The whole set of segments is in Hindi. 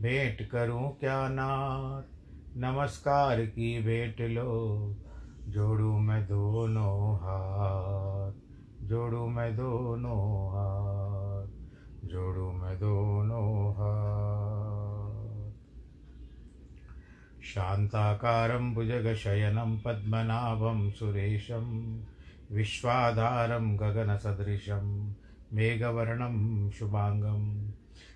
भेंट करूँ क्या नाथ नमस्कार की भेंट लो, जोड़ू मैं दोनों हाथ जोड़ू मैं दोनों हाथ जोड़ू मैं दोनों हाथ शान्ताकारं भुजगशयनं पद्मनाभं सुरेशं, विश्वाधारं गगनसदृशं मेघवर्णं शुभाङ्गं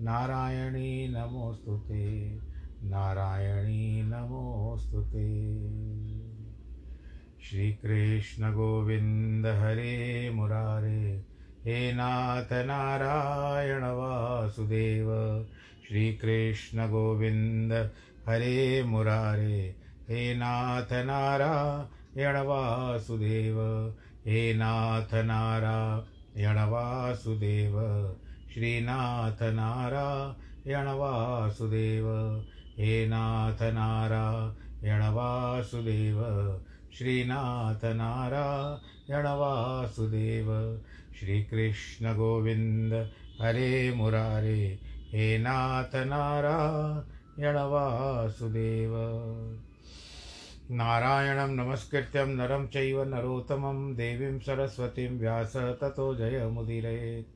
नारायणी नमोऽस्तु ते। नारायणी नमोऽस्तु ते। श्रीकृष्णगोविन्द हरे मुरारे। हे नाथ नारायण वासुदेव। श्रीकृष्णगोविन्द हरे मुरारे। हे नाथ नारायण वासुदेव। हे नाथ नारायण वासुदेव। श्रीनाथ नारायण वासुदेव हे नाथ नारायण वासुदेव श्रीनाथ नारायण वासुदेव श्रीकृष्णगोविन्द हरे मुरारे। हे नाथ नारायण वासुदेव नारायणं नमस्कृत्यं नरं चैव नरोत्तमं देवीं सरस्वतीं व्यास ततो जयमुदीरयेत्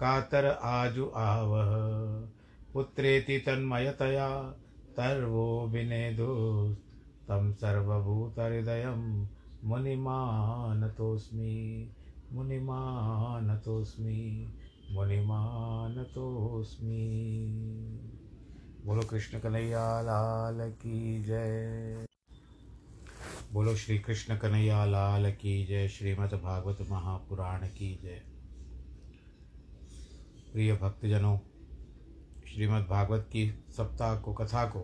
कातर आजु आवह। पुत्रेति तन्मयतया तर्वो विनेदु। तं सर्वभूतहृदयं मुनिमानतोऽस्मि। मुनिमानतोऽस्मि। मुनिमानतोऽस्मि। बोलो कृष्ण कन्हैया लाल की जय। बोलो श्री कृष्ण कन्हैया लाल की जय। श्रीमद् भागवत महापुराण की जय। प्रिय भक्तजनों, श्रीमद् भागवत की सप्ताह को, कथा को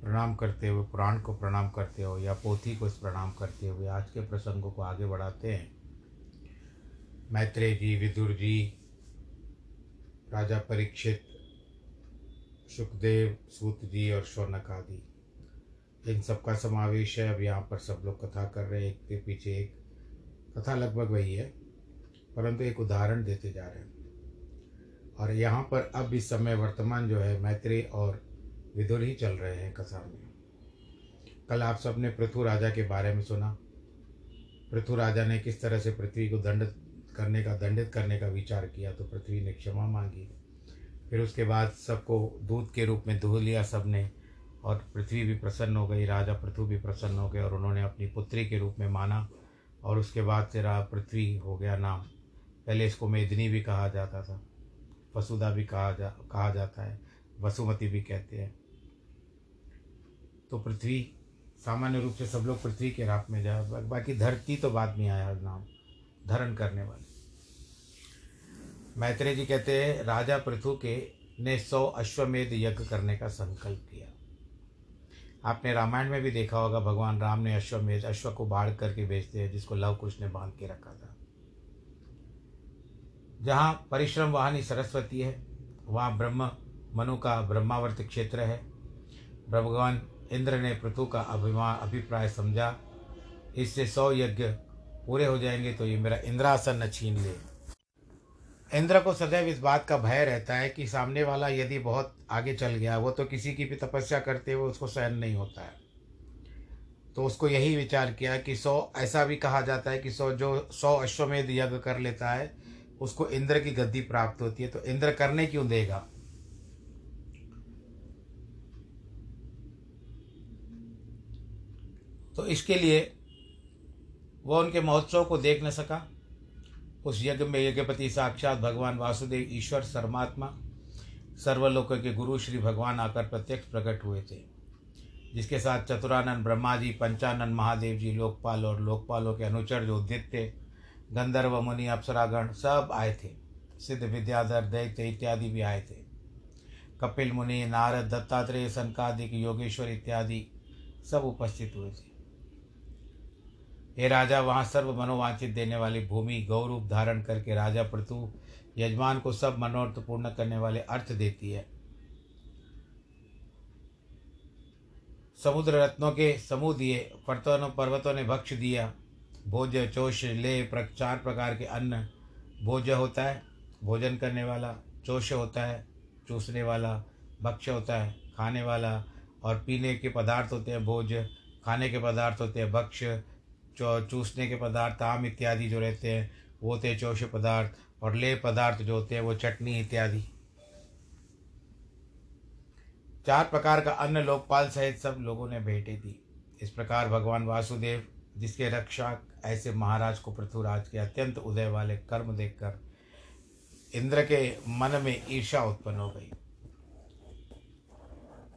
प्रणाम करते हुए, पुराण को प्रणाम करते हुए, या पोथी को प्रणाम करते हुए, आज के प्रसंगों को आगे बढ़ाते हैं। मैत्रेय जी, विदुर जी, राजा परीक्षित, सुखदेव, सूत जी और शौनक आदि इन सब का समावेश है। अब यहाँ पर सब लोग कथा कर रहे हैं। एक के पीछे एक कथा लगभग वही है, परंतु एक उदाहरण देते जा रहे हैं। और यहाँ पर अब इस समय वर्तमान जो है मैत्री और विदुर ही चल रहे हैं कसा में। कल आप सबने पृथु राजा के बारे में सुना। पृथु राजा ने किस तरह से पृथ्वी को दंड करने का, दंडित करने का विचार किया तो पृथ्वी ने क्षमा मांगी। फिर उसके बाद सबको दूध के रूप में धो लिया सबने और पृथ्वी भी प्रसन्न हो गई, राजा पृथु भी प्रसन्न हो गए और उन्होंने अपनी पुत्री के रूप में माना और उसके बाद से रहा पृथ्वी हो गया नाम। पहले इसको मेदिनी भी कहा जाता था। वसुधा भी कहा जा, कहा जाता है, वसुमती भी कहते हैं। तो पृथ्वी, सामान्य रूप से सब लोग पृथ्वी के राप में जाए बाकी धरती तो बाद में आया नाम, धरण करने वाले। मैत्रेय जी कहते हैं, राजा पृथु के ने सौ अश्वमेध यज्ञ करने का संकल्प किया। आपने रामायण में भी देखा होगा, भगवान राम ने अश्वमेध, अश्व को बाढ़ करके बेचते हैं, जिसको लव कुश ने बाँध के रखा था। जहाँ परिश्रम वाहनी सरस्वती है, वहाँ ब्रह्म मनु का ब्रह्मावर्त क्षेत्र है। भगवान इंद्र ने पृथु का अभिमान अभिप्राय समझा। इससे सौ यज्ञ पूरे हो जाएँगे तो ये मेरा इंद्रासन न छीन ले। इंद्र को सदैव इस बात का भय रहता है कि सामने वाला यदि बहुत आगे चल गया, वो तो किसी की भी तपस्या करते हुए उसको सहन नहीं होता है। तो उसको यही विचार किया कि सौ, ऐसा भी कहा जाता है कि सौ, जो सौ अश्वमेध यज्ञ कर लेता है उसको इंद्र की गद्दी प्राप्त होती है तो इंद्र करने क्यों देगा? तो इसके लिए वह उनके महोत्सव को देख न सका। उस यज्ञ में यज्ञपति साक्षात भगवान वासुदेव ईश्वर सर्मात्मा सर्वलोक के गुरु श्री भगवान आकर प्रत्यक्ष प्रकट हुए थे, जिसके साथ चतुरानंद ब्रह्मा जी, पंचानंद महादेव जी, लोकपाल और लोकपालों के अनुचर जो थे गंधर्व, मुनि, अप्सरागण सब आए थे। सिद्ध विद्याधर, दैत्य इत्यादि भी आए थे। कपिल मुनि, नारद, दत्तात्रेय सनकादिक योगेश्वर इत्यादि सब उपस्थित हुए थे। हे राजा, वहाँ सर्व मनोवांचित देने वाली भूमि, गौरूप धारण करके राजा पृथु यजमान को सब मनोर्थ पूर्ण करने वाले अर्थ देती है। समुद्र रत्नों के समूह दिए, पर्वतों ने भक्ष दिया भोज चोष ले चार प्रकार के अन्न भोज होता है, भोजन करने वाला चोष होता है, चूसने वाला भक्ष होता है, खाने वाला और पीने के पदार्थ होते हैं भोज खाने के पदार्थ होते हैं भक्ष चूसने के पदार्थ, आम इत्यादि जो रहते हैं, वो होते हैं चौश पदार्थ और ले पदार्थ जो होते हैं वो चटनी इत्यादि। चार प्रकार का अन्न लोकपाल सहित सब लोगों ने भेंटे दी इस प्रकार भगवान वासुदेव जिसके रक्षा ऐसे महाराज को पृथ्वीराज के अत्यंत उदय वाले कर्म देखकर इंद्र के मन में ईर्षा उत्पन्न हो गई।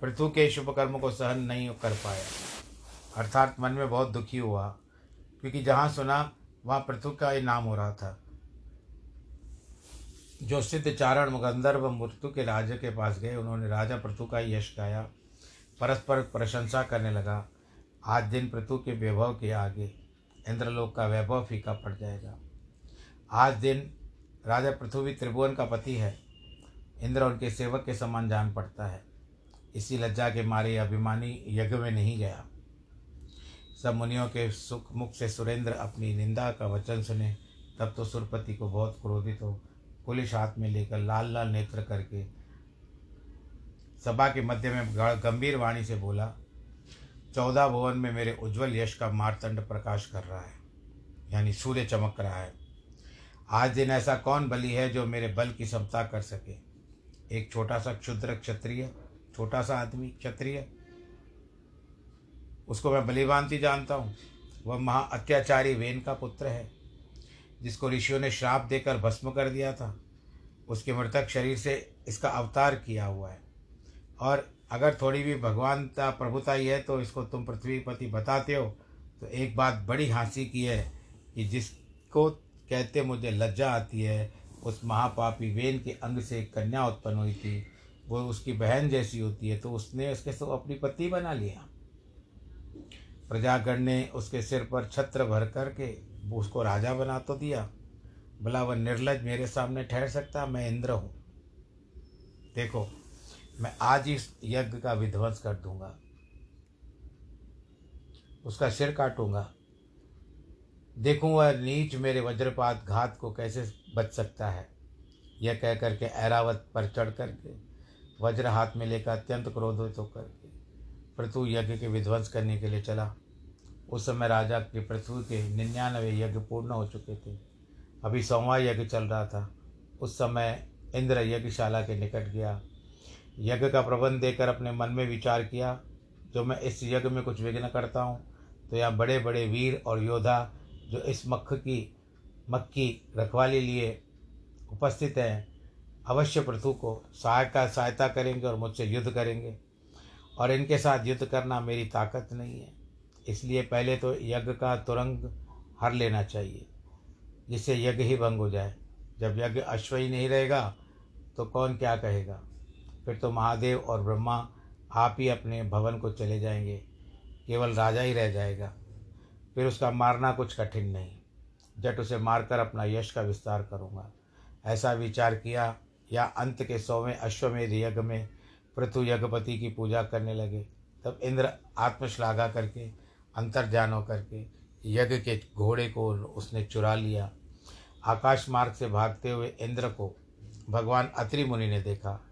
पृथु के शुभ कर्म को सहन नहीं कर पाया। अर्थात मन में बहुत दुखी हुआ, क्योंकि जहाँ सुना, वहाँ पृथु का ही नाम हो रहा था। जो सिद्ध चारण गंधर्व मृत्यु के राजा के पास गए, उन्होंने राजा पृथु का यश गाया, परस्पर प्रशंसा करने लगा आज दिन पृथु के वैभव के आगे इंद्रलोक का वैभव फीका पड़ जाएगा। आज दिन राजा पृथ्वी त्रिभुवन का पति है, इंद्र उनके सेवक के समान जान पड़ता है। इसी लज्जा के मारे अभिमानी यज्ञ में नहीं गया। सब मुनियों के सुख मुख से सुरेंद्र अपनी निंदा का वचन सुने, तब तो सुरपति को बहुत क्रोधित हो, पुलिस हाथ में लेकर लाल लाल नेत्र करके सभा के मध्य में गंभीर वाणी से बोला चौदह भुवन में मेरे उज्जवल यश का मारतंड प्रकाश कर रहा है, यानी सूर्य चमक रहा है। आज दिन ऐसा कौन बलि है जो मेरे बल की समता कर सके? एक छोटा सा क्षुद्र क्षत्रिय छोटा सा आदमी, क्षत्रिय। उसको मैं बलिभांति जानता हूँ। वह महा अत्याचारी वेन का पुत्र है, जिसको ऋषियों ने श्राप देकर भस्म कर दिया था। उसके मृतक शरीर से इसका अवतार किया हुआ है। और अगर थोड़ी भी भगवानता प्रभुता ही तो इसको तुम पृथ्वीपति बताते हो तो एक बात बड़ी हँसी की है कि जिसको कहते मुझे लज्जा आती है, उस महापापी वेन के अंग से एक कन्या उत्पन्न हुई थी, वो उसकी बहन जैसी होती है तो उसने उसके तो अपनी पति बना लिया। प्रजागण ने उसके सिर पर छत्र भर करके उसको राजा बना तो दिया। भला वह निर्लज मेरे सामने ठहर सकता? मैं इंद्र हूँ। देखो मैं आज इस यज्ञ का विध्वंस कर दूँगा। उसका सिर काटूँगा। देखूँ वह नीच मेरे वज्रपात घात को कैसे बच सकता है। यह कह करके ऐरावत पर चढ़ करके, वज्र हाथ में लेकर अत्यंत क्रोधित होकर के पृथु यज्ञ के विध्वंस करने के लिए चला। उस समय राजा के पृथ्वी के निन्यानवे यज्ञ पूर्ण हो चुके थे। अभी सौवा यज्ञ चल रहा था। उस समय इंद्र यज्ञशाला के निकट गया। यज्ञ का प्रबंध देकर अपने मन में विचार किया, जो मैं इस यज्ञ में कुछ विघ्न करता हूँ तो यहाँ बड़े बड़े वीर और योद्धा जो इस मक्ख की मक्की रखवाली लिए उपस्थित हैं, अवश्य पृथु को सहायता सहायता करेंगे और मुझसे युद्ध करेंगे। और इनके साथ युद्ध करना मेरी ताकत नहीं है। इसलिए पहले तो यज्ञ का तुरंग हर लेना चाहिए, जिससे यज्ञ ही भंग हो जाए। जब यज्ञ अश्व ही नहीं रहेगा तो कौन क्या कहेगा? फिर तो महादेव और ब्रह्मा आप ही अपने भवन को चले जाएँगे। केवल राजा ही रह जाएगा। फिर उसका मारना कुछ कठिन नहीं। जट उसे मारकर अपना यश का विस्तार करूँगा। ऐसा विचार किया, या अंत के सौवें अश्वमेध यज्ञ में पृथु यज्ञपति की पूजा करने लगे। तब इंद्र आत्मश्लाघा करके, अंतर्जान होकर के यज्ञ के घोड़े को उसने चुरा लिया। आकाश मार्ग से भागते हुए इंद्र को भगवान अत्रि मुनि ने देखा।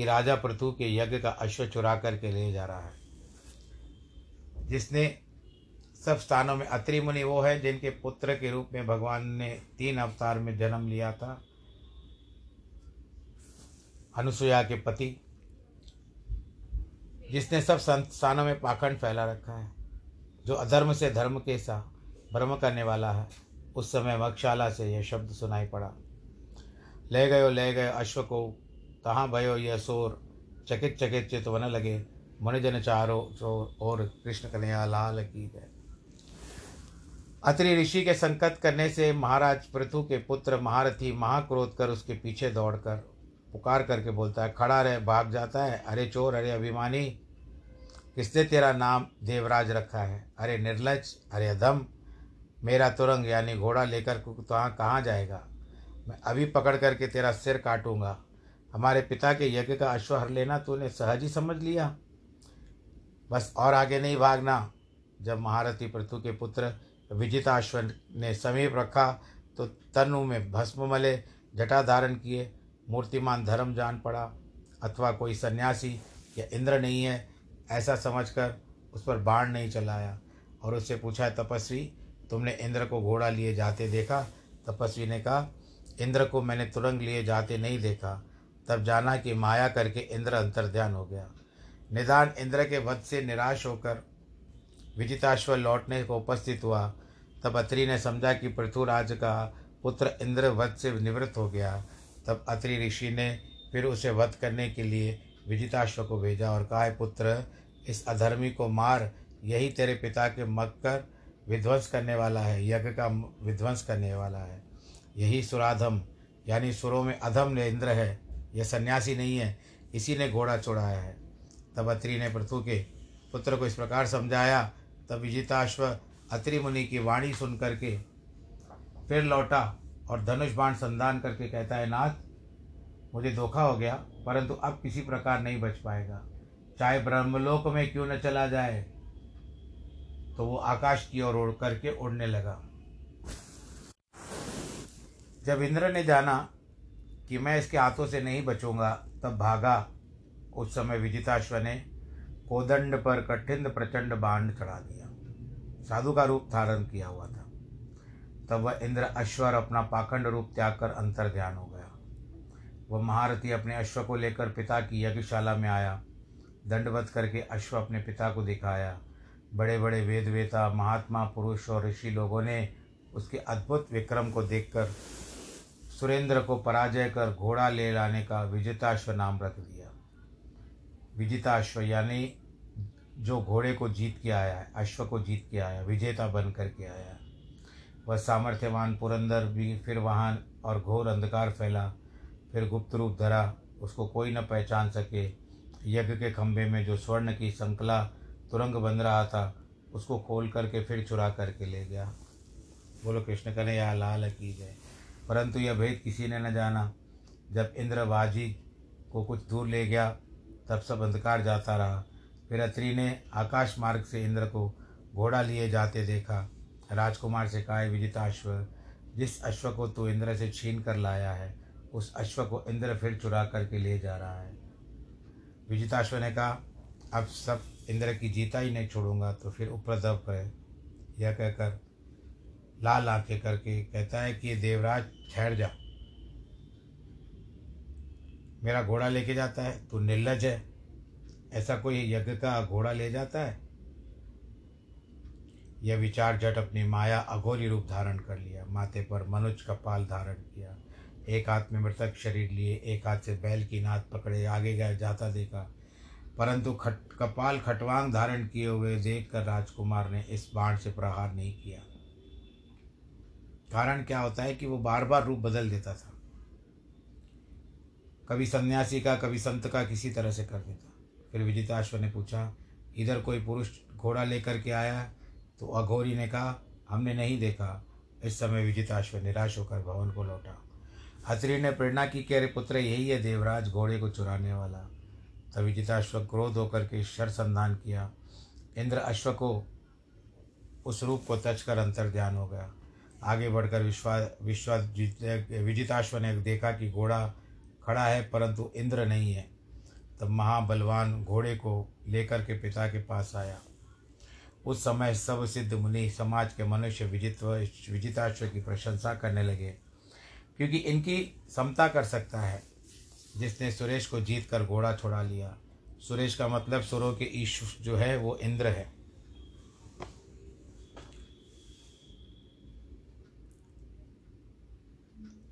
कि राजा पृथु के यज्ञ का अश्व चुरा करके ले जा रहा है। जिसने सब स्थानों में अत्रि मुनि वो है जिनके पुत्र के रूप में भगवान ने तीन अवतार में जन्म लिया था। अनुसुया के पति, जिसने सब संस्थानों में पाखंड फैला रखा है, जो अधर्म से धर्म के सा भ्रम करने वाला है, उस समय मक्षाला से यह शब्द सुनाई पड़ा। ले गयो ले गयो अश्व को तहाँ भयो यह सोर चकित चकित चित वन लगे। मुनिजन चारो चोर और कृष्ण कन्हैया लाल की गए अत्रि ऋषि के संकट करने से महाराज पृथु के पुत्र महारथी महाक्रोध कर उसके पीछे दौड़कर पुकार करके बोलता है, खड़ा रहे, भाग जाता है। अरे चोर, अरे अभिमानी, किसने तेरा नाम देवराज रखा है? अरे निर्लज, अरे अधम, मेरा तुरंग यानी घोड़ा लेकर तो कहाँ जाएगा? मैं अभी पकड़ करके तेरा सिर काटूँगा। हमारे पिता के यज्ञ का अश्व हर लेना तूने सहज ही समझ लिया। बस और आगे नहीं भागना। जब महारथी पृथु के पुत्र विजिताश्व ने समीप रखा तो तनु में भस्म मले, जटा धारण किए, मूर्तिमान धर्म जान पड़ा, अथवा कोई सन्यासी या इंद्र नहीं है, ऐसा समझकर उस पर बाण नहीं चलाया। और उससे पूछा, तपस्वी, तुमने इंद्र को घोड़ा लिए जाते देखा? तपस्वी ने कहा, इंद्र को मैंने तुरंग लिए जाते नहीं देखा। तब जाना कि माया करके इंद्र अंतर्ध्यान हो गया। निदान इंद्र के वध से निराश होकर विजिताश्व लौटने को उपस्थित हुआ। तब अत्रि ने समझा कि पृथुराज का पुत्र इंद्र वध से निवृत्त हो गया। तब अत्रि ऋषि ने फिर उसे वध करने के लिए विजिताश्व को भेजा और कहा पुत्र, इस अधर्मी को मार। यही तेरे पिता के मक्कर विध्वंस करने वाला है, यज्ञ का विध्वंस करने वाला है। यही सुराधम, यानी सुरों में अधम इंद्र है। यह सन्यासी नहीं है, इसी ने घोड़ा चुड़ाया है। तब अत्रि ने पृथु के पुत्र को इस प्रकार समझाया, तब विजिताश्व अत्रि मुनि की वाणी सुन करके फिर लौटा और धनुष बाण संधान करके कहता है, नाथ, मुझे धोखा हो गया, परंतु अब किसी प्रकार नहीं बच पाएगा। चाहे ब्रह्मलोक में क्यों न चला जाए। तो वो आकाश की ओर उड़ करके उड़ने लगा। जब इंद्र ने जाना कि मैं इसके हाथों से नहीं बचूँगा। तब भागा। उस समय विजिताश्व ने कोदंड पर कठिन प्रचंड बाण चढ़ा दिया। साधु का रूप धारण किया हुआ था। तब वह इंद्र अश्वर अपना पाखंड रूप त्याग कर अंतर ध्यान हो गया। वह महारथी अपने अश्व को लेकर पिता की यज्ञशाला में आया। दंडवत करके अश्व अपने पिता को दिखाया। बड़े बड़े वेद वेता महात्मा, पुरुष और ऋषि लोगों ने उसके अद्भुत विक्रम को देखकर सुरेंद्र को पराजय कर घोड़ा ले लाने का विजिताश्व नाम रख दिया। विजिताश्व यानी जो घोड़े को जीत के आया है, अश्व को जीत के आया विजेता बन करके आया वह सामर्थ्यवान पुरंदर भी फिर वाहन और घोर अंधकार फैला, फिर गुप्त रूप धरा, उसको कोई न पहचान सके। यज्ञ के खंभे में जो स्वर्ण की संकला तुरंग बन रहा था, उसको खोल करके फिर चुरा करके ले गया। बोलो, कृष्ण कने या लाल की गए परंतु यह भेद किसी ने न जाना। जब इंद्र बाजी को कुछ दूर ले गया, तब सब अंधकार जाता रहा। फिर अत्रि ने आकाश मार्ग से इंद्र को घोड़ा लिए जाते देखा। राजकुमार से कहा विजिताश्व जिस अश्व को तू इंद्र से छीन कर लाया है, उस अश्व को इंद्र फिर चुरा करके ले जा रहा है। विजिताश्व ने कहा, अब सब इंद्र की जीता ही नहीं छोड़ूँगा तो फिर उपद्रव है यह कहकर लाल आँखें करके कहता है कि ये देवराज ठहर जा मेरा घोड़ा लेके जाता है, तू निर्लज है। ऐसा कोई यज्ञ का घोड़ा ले जाता है? यह विचार जट अपनी माया अघोरी रूप धारण कर लिया, माथे पर मनुज का पाल धारण किया। एक हाथ में मृतक शरीर लिए, एक हाथ से बैल की नाथ पकड़े, आगे गए, जाता देखा। परंतु खट, कपाल खटवांग धारण किए हुए देखकर राजकुमार ने इस बाण से प्रहार नहीं किया। कारण क्या होता है कि वो बार बार रूप बदल देता था। कभी सन्यासी का, कभी संत का किसी तरह से कर देता। फिर विजिताश्व ने पूछा, इधर कोई पुरुष घोड़ा लेकर के आया? तो अघोरी ने कहा, हमने नहीं देखा। इस समय विजिताश्व निराश होकर भवन को लौटा। हथरी ने प्रेरणा की कि, अरे पुत्र, यही है देवराज घोड़े को चुराने वाला। तब विजिताश्व क्रोध होकर के शर संधान किया। इंद्र अश्व को उस रूप को तच कर अंतर ध्यान हो गया। आगे बढ़कर विश्वा विश्वा विजिताश्व ने देखा कि घोड़ा खड़ा है, परंतु इंद्र नहीं है। तब महाबलवान घोड़े को लेकर के पिता के पास आया। उस समय सब सिद्ध मुनि समाज के मनुष्य विजित्व, विजिताश्व की प्रशंसा करने लगे, क्योंकि इनकी समता कर सकता है। जिसने सुरेश को जीत कर घोड़ा छोड़ा लिया। सुरेश का मतलब सुरों के ईश जो है, वो इंद्र है।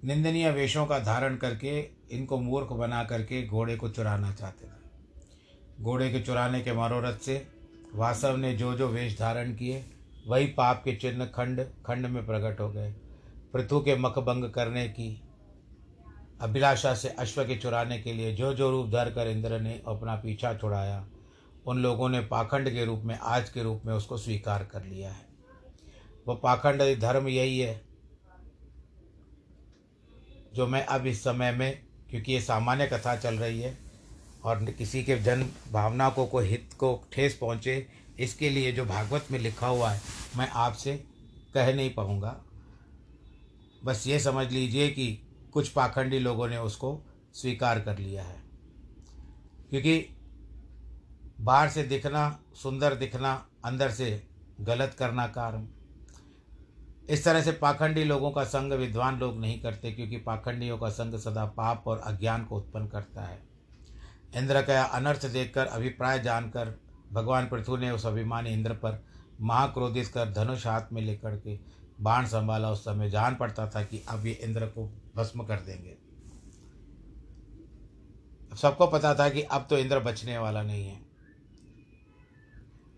निंदनीय वेशों का धारण करके, इनको मूर्ख बना करके घोड़े को चुराना चाहते थे। घोड़े के चुराने के मनोरथ से वासव ने जो जो वेश धारण किए, वही पाप के चिन्ह खंड खंड में प्रकट हो गए। पृथु के मखभंग करने की अभिलाषा से अश्व के चुराने के लिए जो जो रूप धर कर इंद्र ने अपना पीछा छुड़ाया, उन लोगों ने पाखंड के रूप में, आज के रूप में उसको स्वीकार कर लिया है। वह पाखंड धर्म यही है जो मैं अब इस समय में, क्योंकि ये सामान्य कथा चल रही है, और किसी के जन भावना को कोई हित को ठेस पहुँचे, इसके लिए जो भागवत में लिखा हुआ है, मैं आपसे कह नहीं पाऊँगा। बस ये समझ लीजिए कि कुछ पाखंडी लोगों ने उसको स्वीकार कर लिया है। क्योंकि बाहर से दिखना, सुंदर दिखना, अंदर से गलत करना कारण इस तरह से पाखंडी लोगों का संग विद्वान लोग नहीं करते, क्योंकि पाखंडियों का संग सदा पाप और अज्ञान को उत्पन्न करता है। इंद्र का अनर्थ देखकर, अभिप्राय जानकर, भगवान पृथु ने उस अभिमानी इंद्र पर महाक्रोधित कर धनुष हाथ में लेकर के बाण संभाला। उस समय जान पड़ता था कि अब ये इंद्र को भस्म कर देंगे। सबको पता था कि अब तो इंद्र बचने वाला नहीं है।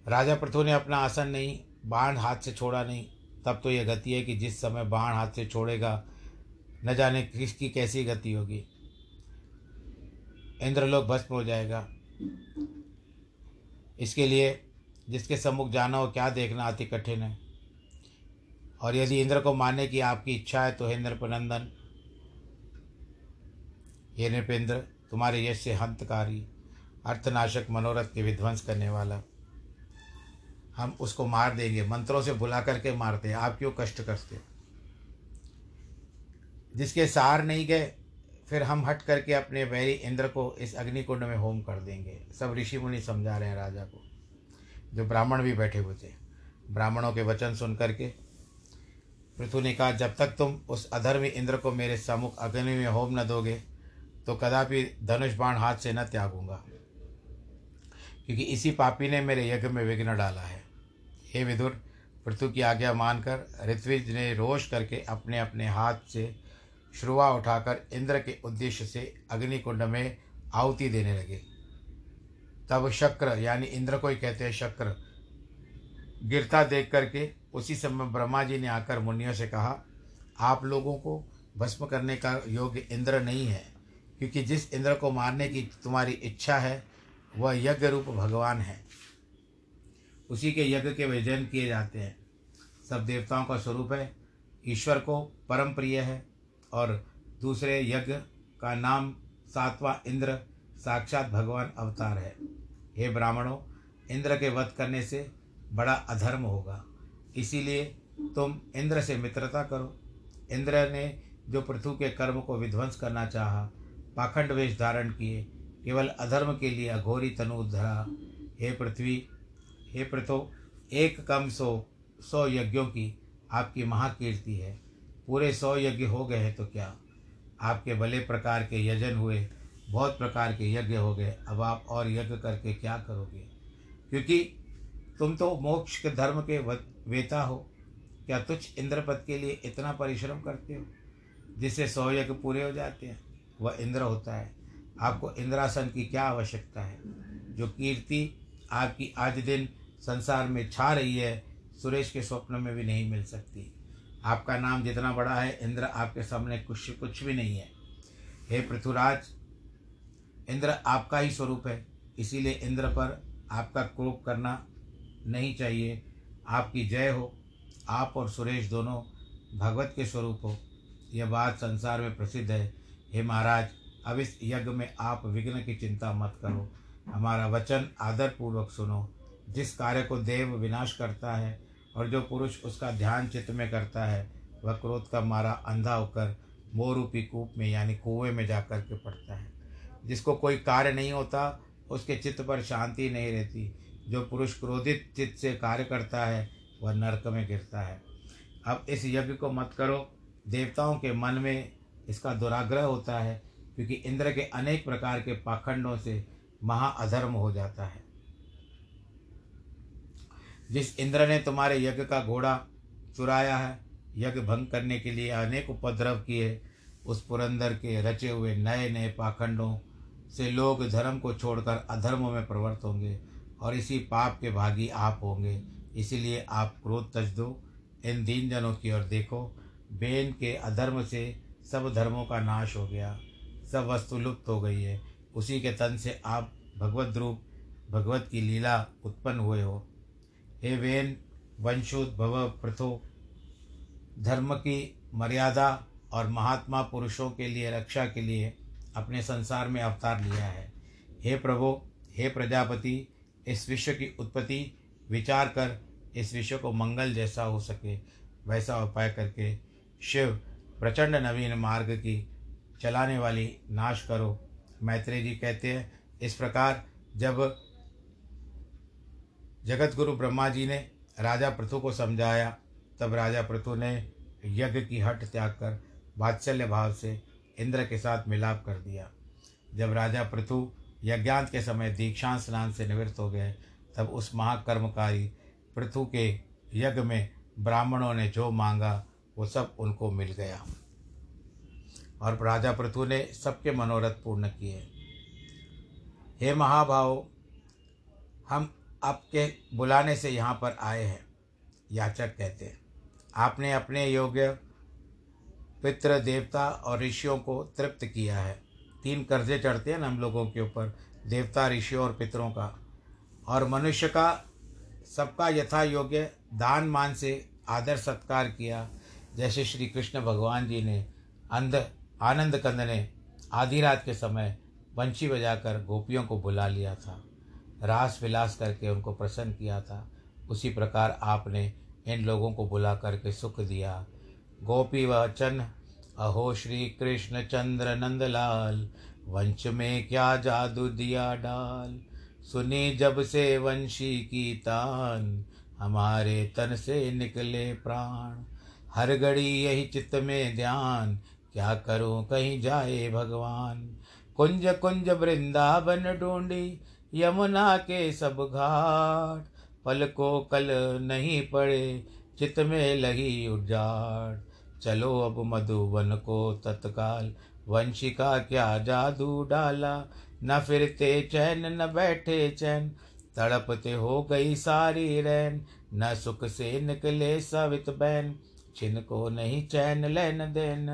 राजा पृथु ने अपना आसन नहीं, बाण हाथ से छोड़ा नहीं। तब तो यह गति है कि जिस समय बाण हाथ से छोड़ेगा, न जाने किसकी कैसी गति होगी। इंद्रलोक भस्म हो जाएगा। इसके लिए जिसके सम्मुख जाना हो, क्या देखना अति कठिन है। और यदि इंद्र को मानने की आपकी इच्छा है तो इंद्र प्रनंदन ये नृपेंद्र, तुम्हारे यश से हंतकारी, अर्थनाशक मनोरथ के विध्वंस करने वाला। हम उसको मार देंगे, मंत्रों से बुला करके मारते हैं। आप क्यों कष्ट करते हो? जिसके सार नहीं गए, फिर हम हट करके अपने वैरी इंद्र को इस अग्निकुंड में होम कर देंगे। सब ऋषि मुनि समझा रहे हैं राजा को, जो ब्राह्मण भी बैठे हुए थे। ब्राह्मणों के वचन सुन करके, पृथु ने कहा, जब तक तुम उस अधर्मी इंद्र को मेरे सम्मुख अग्नि में होम न दोगे तो कदापि धनुष बाण हाथ से न त्यागूँगा, क्योंकि इसी पापी ने मेरे यज्ञ में विघ्न डाला है। हे विदुर, पृथु की आज्ञा मानकर ऋत्विज ने रोष करके अपने अपने हाथ से श्रुआ उठाकर इंद्र के उद्देश्य से अग्निकुंड में आहुति देने लगे। तब शक्र, यानी इंद्र को ही कहते हैं शक्र, गिरता देख करके उसी समय ब्रह्मा जी ने आकर मुनियों से कहा, आप लोगों को भस्म करने का योग्य इंद्र नहीं है, क्योंकि जिस इंद्र को मारने की तुम्हारी इच्छा है, वह यज्ञ रूप भगवान है। उसी के यज्ञ के विजन किए जाते हैं। सब देवताओं का स्वरूप है, ईश्वर को परम प्रिय है और दूसरे यज्ञ का नाम सातवां इंद्र, साक्षात भगवान अवतार है। हे ब्राह्मणों, इंद्र के वध करने से बड़ा अधर्म होगा। इसीलिए तुम इंद्र से मित्रता करो। इंद्र ने जो पृथु के कर्म को विध्वंस करना चाहा, पाखंड वेश धारण किए, केवल अधर्म के लिए अघोरी तनु धरा हे पृथ्वी हे पृथो, एक कम सौ सौ यज्ञों की आपकी महाकीर्ति है। पूरे सौ यज्ञ हो गए हैं तो क्या? आपके भले प्रकार के यजन हुए, बहुत प्रकार के यज्ञ हो गए, अब आप और यज्ञ करके क्या करोगे? क्योंकि तुम तो मोक्ष के धर्म के वेता हो। क्या तुच्छ इंद्रपद के लिए इतना परिश्रम करते हो, जिससे सौ यज्ञ पूरे हो जाते हैं? वह इंद्र होता है। आपको इंद्रासन की क्या आवश्यकता है? जो कीर्ति आपकी आज दिन संसार में छा रही है, सुरेश के स्वप्न में भी नहीं मिल सकती। आपका नाम जितना बड़ा है, इंद्र आपके सामने कुछ कुछ भी नहीं है। हे पृथ्वीराज, इंद्र आपका ही स्वरूप है, इसीलिए इंद्र पर आपका क्रोप करना नहीं चाहिए। आपकी जय हो, आप और सुरेश दोनों भगवत के स्वरूप हो। यह बात संसार में प्रसिद्ध है। हे महाराज, अब इस यज्ञ में आप विघ्न की चिंता मत करो। हमारा वचन आदरपूर्वक सुनो। जिस कार्य को देव विनाश करता है और जो पुरुष उसका ध्यान चित्त में करता है, वह क्रोध का मारा अंधा होकर मोरूपी कूप में, यानी कुएँ में जा कर के पड़ता है। जिसको कोई कार्य नहीं होता, उसके चित्त पर शांति नहीं रहती। जो पुरुष क्रोधित चित्त से कार्य करता है, वह नरक में गिरता है। अब इस यज्ञ को मत करो। देवताओं के मन में इसका दुराग्रह होता है, क्योंकि इंद्र के अनेक प्रकार के पाखंडों से महाअधर्म हो जाता है। जिस इंद्र ने तुम्हारे यज्ञ का घोड़ा चुराया है, यज्ञ भंग करने के लिए अनेक उपद्रव किए, उस पुरंदर के रचे हुए नए नए पाखंडों से लोग धर्म को छोड़कर अधर्म में प्रवृत्त होंगे और इसी पाप के भागी आप होंगे। इसीलिए आप क्रोध तज दो, इन दीन जनों की ओर देखो। बेन के अधर्म से सब धर्मों का नाश हो गया, सब वस्तु लुप्त हो गई है। उसी के तन से आप भगवत रूप, भगवत की लीला उत्पन्न हुए हो। हे वेन वंशोद्भव प्रथो धर्म की मर्यादा और महात्मा पुरुषों के लिए, रक्षा के लिए अपने संसार में अवतार लिया है। हे प्रभो, हे प्रजापति, इस विश्व की उत्पत्ति विचार कर, इस विश्व को मंगल जैसा हो सके, वैसा उपाय करके शिव प्रचंड नवीन मार्ग की चलाने वाली नाश करो। मैत्रेय जी कहते हैं, इस प्रकार जब जगत गुरु ब्रह्मा जी ने राजा पृथु को समझाया। तब राजा पृथु ने यज्ञ की हट त्याग कर वात्सल्य भाव से इंद्र के साथ मिलाप कर दिया। जब राजा पृथु यज्ञांत के समय दीक्षांत स्नान से निवृत्त हो गए, तब उस महाकर्मकारी पृथु के यज्ञ में ब्राह्मणों ने जो मांगा, वो सब उनको मिल गया। और राजा पृथु ने सबके मनोरथ पूर्ण किए। हे महाभाव, हम आपके बुलाने से यहाँ पर आए हैं, याचक कहते हैं। आपने अपने योग्य पितृ, देवता और ऋषियों को तृप्त किया है। तीन कर्जे चढ़ते हैं हम लोगों के ऊपर, देवता, ऋषियों और पितरों का। और मनुष्य का, सबका यथा योग्य दान मान से आदर सत्कार किया। जैसे श्री कृष्ण भगवान जी ने अंध आनंद कंद ने आधी रात के समय बंशी बजाकर गोपियों को बुला लिया था। रास विलास करके उनको प्रसन्न किया था। उसी प्रकार आपने इन लोगों को बुला करके सुख दिया। गोपी वचन अहो श्री कृष्ण चंद्र नंदलाल, वंश में क्या जादू दिया डाल? सुनी जब से वंशी की तान, हमारे तन से निकले प्राण। हर घड़ी यही चित्त में ध्यान, क्या करूँ कहीं जाए भगवान? कुंज कुंज वृंदावन ढूंढी यमुना के सब घाट पल को कल नहीं पड़े, चित में लगी उजाड़। चलो अब मधुवन को तत्काल, वंशिका क्या जादू डाला? न फिरते चैन, न बैठे चैन, तड़पते हो गई सारी रैन। न सुख से निकले सवित बैन, छिन को नहीं चैन, लेन देन।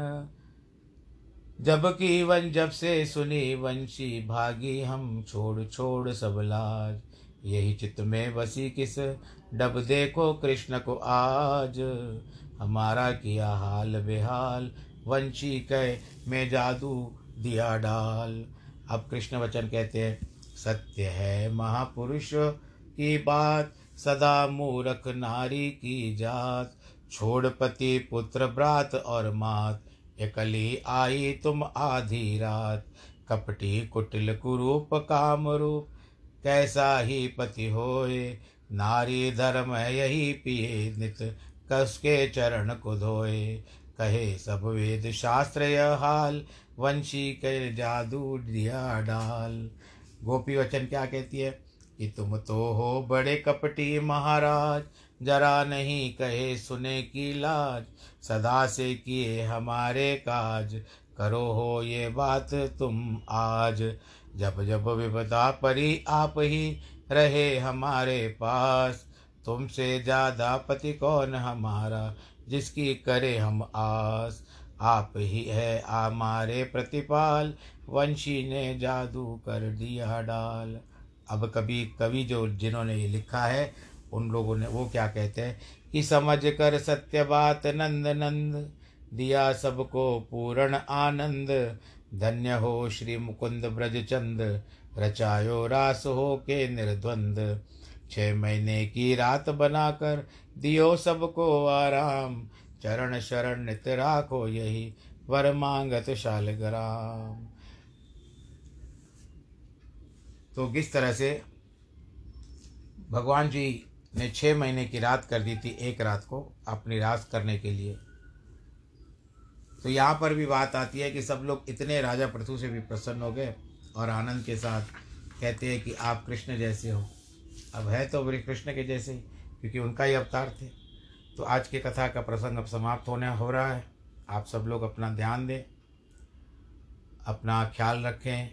जब की वन जब से सुनी वंशी भागी हम छोड़ छोड़ सब लाज। यही चित्त में बसी किस डब देखो कृष्ण को आज। हमारा किया हाल बेहाल, वंशी कह, मैं जादू दिया डाल। अब कृष्ण वचन कहते हैं, सत्य है महापुरुष की बात, सदा मूरख नारी की जात। छोड़ पति पुत्र, ब्रात और मात एकली आई तुम आधी रात। कपटी कुटिल कुरूप काम रूप कैसा ही पति होए। नारी धर्म यही पिए नित, कसके चरण को धोए। कहे सब वेद शास्त्र यह हाल, वंशी के जादू दिया डाल। गोपी वचन क्या कहती है? कि तुम तो हो बड़े कपटी महाराज, जरा नहीं कहे सुने की लाज। सदा से किए हमारे काज। करो हो ये बात तुम आज। जब जब विपदा परी आप ही रहे हमारे पास। तुमसे ज़्यादा पति कौन हमारा जिसकी करे हम आस। आप ही है हमारे प्रतिपाल, वंशी ने जादू कर दिया डाल। अब कभी कवि जो जिन्होंने ये लिखा है, उन लोगों ने वो क्या कहते हैं? कि समझ कर सत्य बात नंद नंद दिया सबको पूर्ण आनंद। धन्य हो श्री मुकुंद ब्रज चंद रचायो रास हो के निर्द्वंद। छः महीने की रात बनाकर दियो सबको आराम। चरण शरण नित राखो यही वर मांगत शालग्राम तो किस तरह से भगवान जी ने छः महीने की रात कर दी थी एक रात को अपनी रास करने के लिए। तो यहाँ पर भी बात आती है कि सब लोग इतने राजा पृथु से भी प्रसन्न हो गए और आनंद के साथ कहते हैं कि आप कृष्ण जैसे हो। अब है तो वे कृष्ण के जैसे ही, क्योंकि उनका ही अवतार थे। तो आज की कथा का प्रसंग अब समाप्त होने हो रहा है। आप सब लोग अपना ध्यान दें, अपना ख्याल रखें,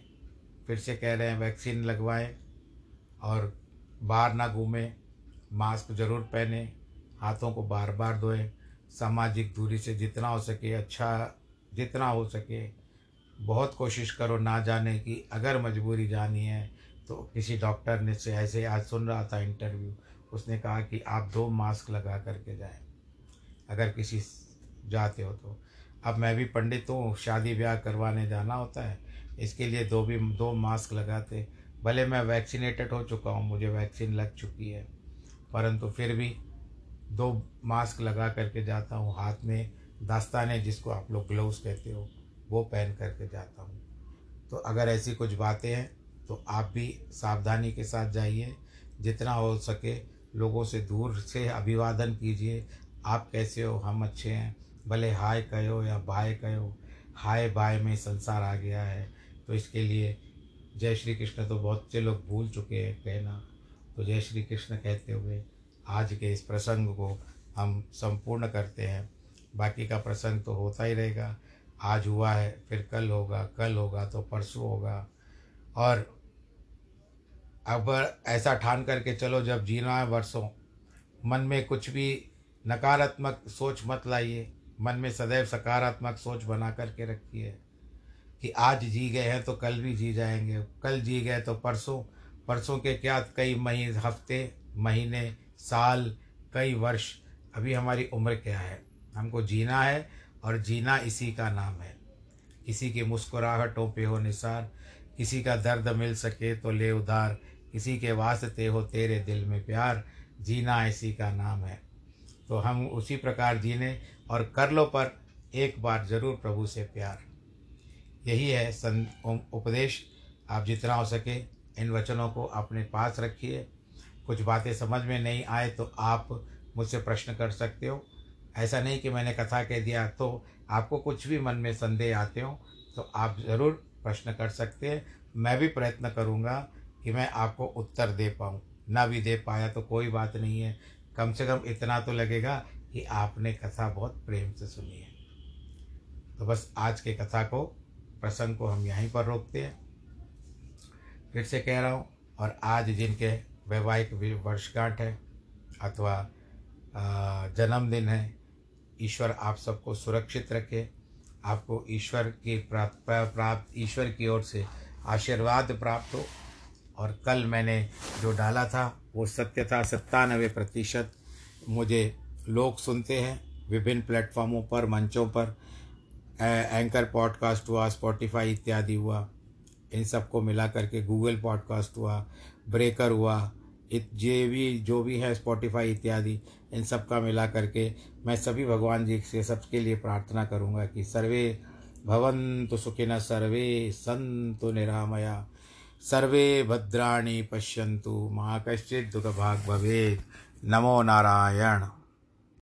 फिर से कह रहे हैं वैक्सीन लगवाएँ और बाहर ना घूमें। मास्क ज़रूर पहने, हाथों को बार बार धोएँ, सामाजिक दूरी से जितना हो सके अच्छा जितना हो सके, बहुत कोशिश करो ना जाने की, अगर मजबूरी जानी है तो किसी डॉक्टर ने से ऐसे आज सुन रहा था इंटरव्यू, उसने कहा कि आप दो मास्क लगा करके जाएँ, अगर किसी जाते हो तो। अब मैं भी पंडित हूँ, शादी ब्याह करवाने जाना होता है, इसके लिए दो भी, दो मास्क लगाते, भले मैं वैक्सीनेटेड हो चुका हूँ, मुझे वैक्सीन लग चुकी है। परंतु फिर भी दो मास्क लगा करके जाता हूँ, हाथ में दास्ताने जिसको आप लोग ग्लव्स कहते हो, वो पहन करके जाता हूँ। तो अगर ऐसी कुछ बातें हैं तो आप भी सावधानी के साथ जाइए। जितना हो सके लोगों से दूर से अभिवादन कीजिए। आप कैसे हो, हम अच्छे हैं, भले हाय कहो या बाय कहो, हाय बाय में संसार आ गया है। तो इसके लिए जय श्री कृष्ण तो बहुत से लोग भूल चुके हैं कहना। तो जय श्री कृष्ण कहते हुए आज के इस प्रसंग को हम संपूर्ण करते हैं। बाकी का प्रसंग तो होता ही रहेगा। आज हुआ है, फिर कल होगा कल होगा तो परसों होगा। और अब ऐसा ठान करके चलो, जब जीना है वर्षों, मन में कुछ भी नकारात्मक सोच मत लाइए। मन में सदैव सकारात्मक सोच बना करके रखिए कि आज जी गए हैं तो कल भी जी जाएँगे, कल जी गए तो परसों परसों के क्या कई मही, हफ़्ते, महीने, साल, कई वर्ष, अभी हमारी उम्र क्या है? हमको जीना है और जीना इसी का नाम है। किसी की मुस्कुराहटों पे हो निसार, किसी का दर्द मिल सके तो ले उधार, किसी के वास्ते हो तेरे दिल में प्यार, जीना इसी का नाम है। तो हम उसी प्रकार जीने और कर लो पर एक बार ज़रूर प्रभु से प्यार। यही है सं उपदेश। आप जितना हो सके इन वचनों को अपने पास रखिए। कुछ बातें समझ में नहीं आए तो आप मुझसे प्रश्न कर सकते हो। ऐसा नहीं कि मैंने कथा कह दिया तो आपको कुछ भी मन में संदेह आते हो तो आप ज़रूर प्रश्न कर सकते हैं। मैं भी प्रयत्न करूँगा कि मैं आपको उत्तर दे पाऊँ। ना भी दे पाया तो कोई बात नहीं है। कम से कम इतना तो लगेगा कि आपने कथा बहुत प्रेम से सुनी है। तो बस आज के कथा को, प्रसंग को हम यहीं पर रोकते हैं। फिर से कह रहा हूँ, और आज जिनके वैवाहिक वर्षगांठ है, अथवा जन्मदिन है, ईश्वर आप सबको सुरक्षित रखे, आपको ईश्वर की प्राप्त प्राप्त, ईश्वर की ओर से आशीर्वाद प्राप्त हो, और कल मैंने जो डाला था, वो सत्य था, सत्तानवे प्रतिशत मुझे लोग सुनते हैं, विभिन्न प्लेटफॉर्मों पर, मंचों पर एंकर पॉडकास्ट हुआ स्पॉटिफाई इत्यादि हुआ इन सबको मिला करके गूगल पॉडकास्ट हुआ ब्रेकर हुआ, इत, जे भी, जो भी है स्पॉटिफाई इत्यादि, इन सब का मिला करके मैं सभी भगवान जी से सबके लिए प्रार्थना करूँगा कि सर्वे भवंतु सुखिन सर्वे संतु निरामया, सर्वे भद्राणि पश्यन्तु मा कश्चित् दुःखभाग् भवेत्। नमो नारायण।